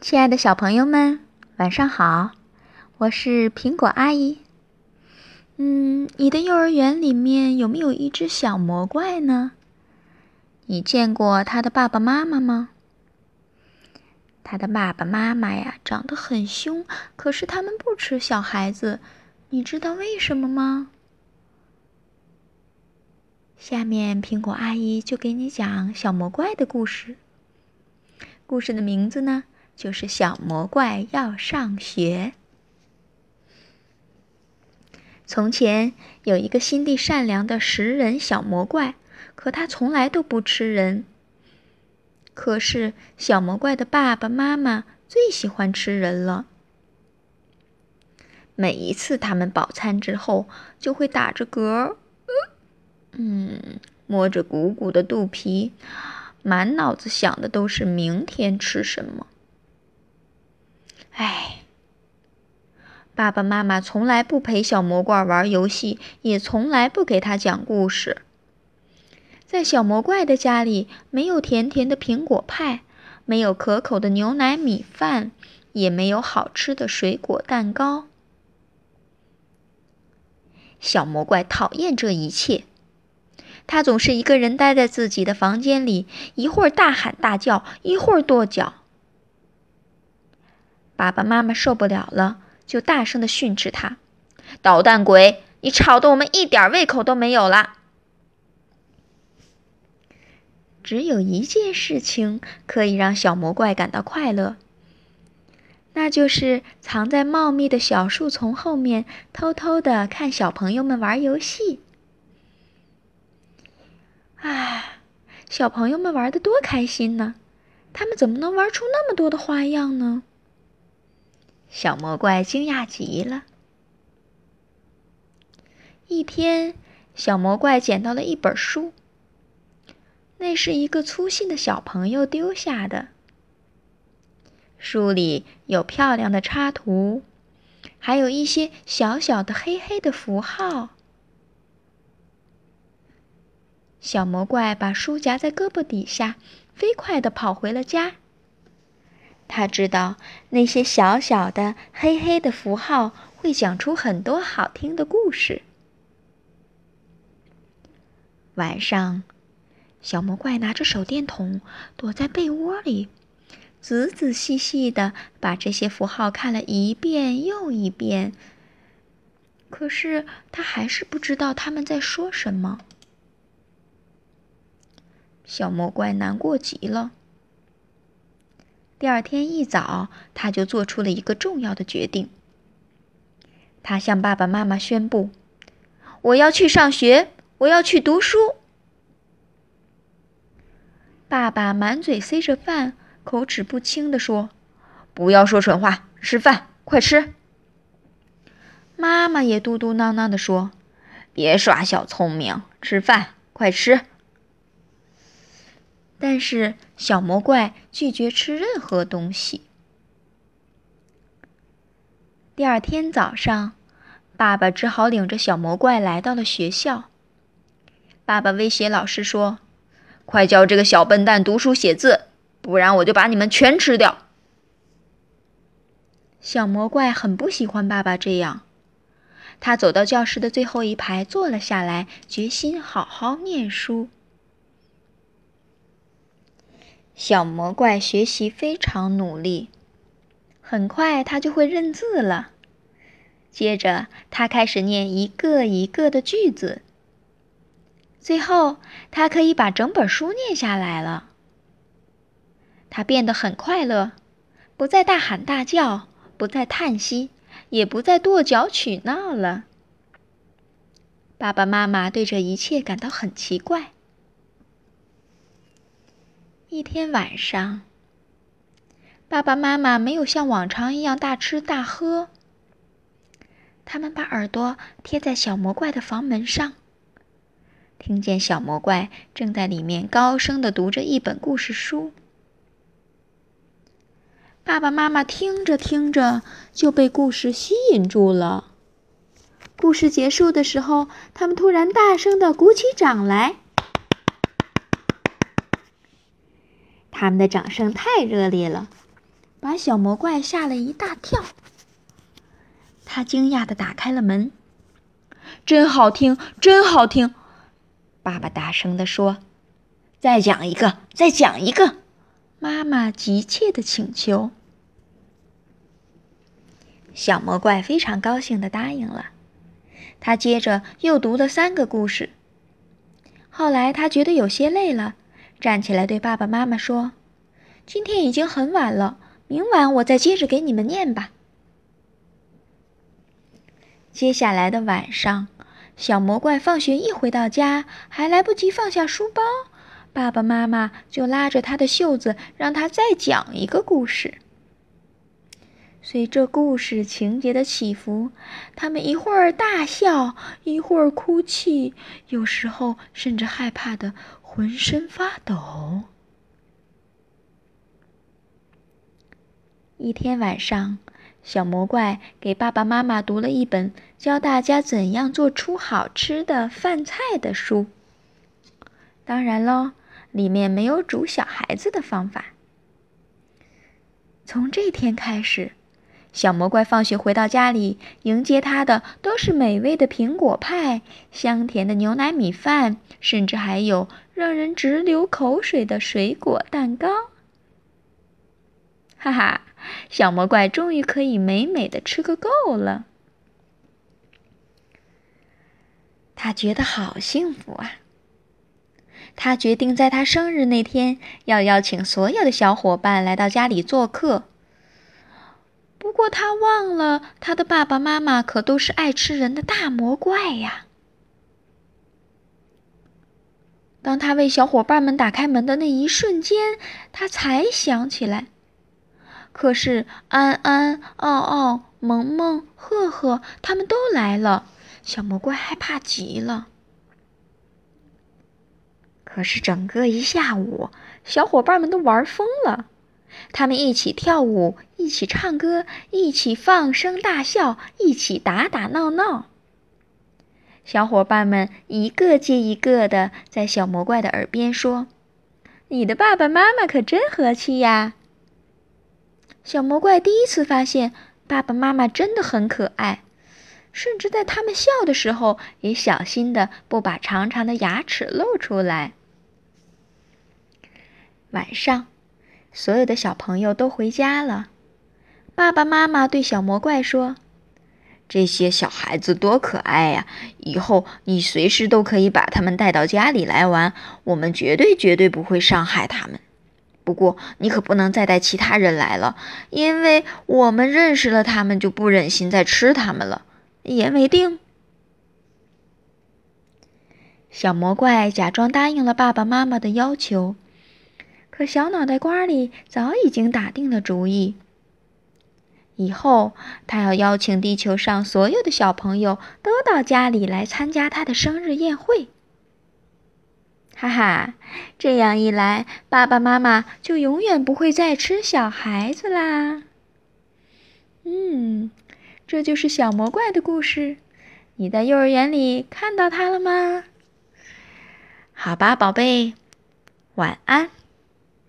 亲爱的小朋友们，晚上好！我是苹果阿姨。嗯，你的幼儿园里面有没有一只小魔怪呢？你见过他的爸爸妈妈吗？他的爸爸妈妈呀，长得很凶，可是他们不吃小孩子，你知道为什么吗？下面苹果阿姨就给你讲小魔怪的故事。故事的名字呢？就是小魔怪要上学。从前有一个心地善良的食人小魔怪，可他从来都不吃人。可是小魔怪的爸爸妈妈最喜欢吃人了。每一次他们饱餐之后，就会打着嗝，嗯，摸着鼓鼓的肚皮，满脑子想的都是明天吃什么。唉，爸爸妈妈从来不陪小魔怪玩游戏，也从来不给他讲故事。在小魔怪的家里，没有甜甜的苹果派，没有可口的牛奶米饭，也没有好吃的水果蛋糕。小魔怪讨厌这一切，他总是一个人待在自己的房间里，一会儿大喊大叫，一会儿跺脚。爸爸妈妈受不了了，就大声的训斥他：“捣蛋鬼，你吵得我们一点胃口都没有了。”只有一件事情可以让小魔怪感到快乐，那就是藏在茂密的小树丛后面，偷偷的看小朋友们玩游戏。啊，小朋友们玩的多开心呢！他们怎么能玩出那么多的花样呢？小魔怪惊讶极了。一天，小魔怪捡到了一本书，那是一个粗心的小朋友丢下的。书里有漂亮的插图，还有一些小小的黑黑的符号。小魔怪把书夹在胳膊底下，飞快的跑回了家。他知道那些小小的黑黑的符号会讲出很多好听的故事。晚上，小魔怪拿着手电筒躲在被窝里，仔仔细细的把这些符号看了一遍又一遍。可是他还是不知道他们在说什么。小魔怪难过极了。第二天一早，他就做出了一个重要的决定。他向爸爸妈妈宣布：“我要去上学，我要去读书。”爸爸满嘴塞着饭，口齿不清地说：“不要说蠢话，吃饭，快吃。”妈妈也嘟嘟囔囔地说：“别耍小聪明，吃饭，快吃。”但是小魔怪拒绝吃任何东西。第二天早上，爸爸只好领着小魔怪来到了学校。爸爸威胁老师说：“快教这个小笨蛋读书写字，不然我就把你们全吃掉。”小魔怪很不喜欢爸爸这样，他走到教室的最后一排坐了下来，决心好好念书。小魔怪学习非常努力，很快他就会认字了。接着，他开始念一个一个的句子。最后，他可以把整本书念下来了。他变得很快乐，不再大喊大叫，不再叹息，也不再跺脚取闹了。爸爸妈妈对这一切感到很奇怪。一天晚上，爸爸妈妈没有像往常一样大吃大喝。他们把耳朵贴在小魔怪的房门上，听见小魔怪正在里面高声的读着一本故事书。爸爸妈妈听着听着就被故事吸引住了。故事结束的时候，他们突然大声的鼓起掌来。他们的掌声太热烈了，把小魔怪吓了一大跳。他惊讶的打开了门，真好听，真好听！爸爸大声的说：“再讲一个，再讲一个！”妈妈急切的请求。小魔怪非常高兴的答应了。他接着又读了三个故事。后来他觉得有些累了，站起来对爸爸妈妈说：“今天已经很晚了，明晚我再接着给你们念吧。”接下来的晚上，小魔怪放学一回到家，还来不及放下书包，爸爸妈妈就拉着他的袖子，让他再讲一个故事。随着故事情节的起伏，他们一会儿大笑，一会儿哭泣，有时候甚至害怕的浑身发抖。一天晚上，小魔怪给爸爸妈妈读了一本教大家怎样做出好吃的饭菜的书。当然喽，里面没有煮小孩子的方法。从这天开始。小魔怪放学回到家里，迎接他的都是美味的苹果派、香甜的牛奶米饭，甚至还有让人直流口水的水果蛋糕。哈哈，小魔怪终于可以美美的吃个够了，他觉得好幸福啊！他决定在他生日那天要邀请所有的小伙伴来到家里做客。不过他忘了，他的爸爸妈妈可都是爱吃人的大魔怪呀。当他为小伙伴们打开门的那一瞬间，他才想起来。可是安安、奥奥、萌萌、赫赫他们都来了，小魔怪害怕极了。可是整个一下午，小伙伴们都玩疯了。他们一起跳舞，一起唱歌，一起放声大笑，一起打打闹闹。小伙伴们一个接一个的在小魔怪的耳边说：“你的爸爸妈妈可真和气呀！”小魔怪第一次发现爸爸妈妈真的很可爱，甚至在他们笑的时候也小心的不把长长的牙齿露出来。晚上。所有的小朋友都回家了，爸爸妈妈对小魔怪说：“这些小孩子多可爱呀！以后你随时都可以把他们带到家里来玩，我们绝对绝对不会伤害他们。不过你可不能再带其他人来了，因为我们认识了他们就不忍心再吃他们了。一言为定。”小魔怪假装答应了爸爸妈妈的要求。可小脑袋瓜里早已经打定了主意。以后他要邀请地球上所有的小朋友都到家里来参加他的生日宴会。哈哈，这样一来，爸爸妈妈就永远不会再吃小孩子啦。嗯，这就是小魔怪的故事。你在幼儿园里看到他了吗？好吧，宝贝，晚安。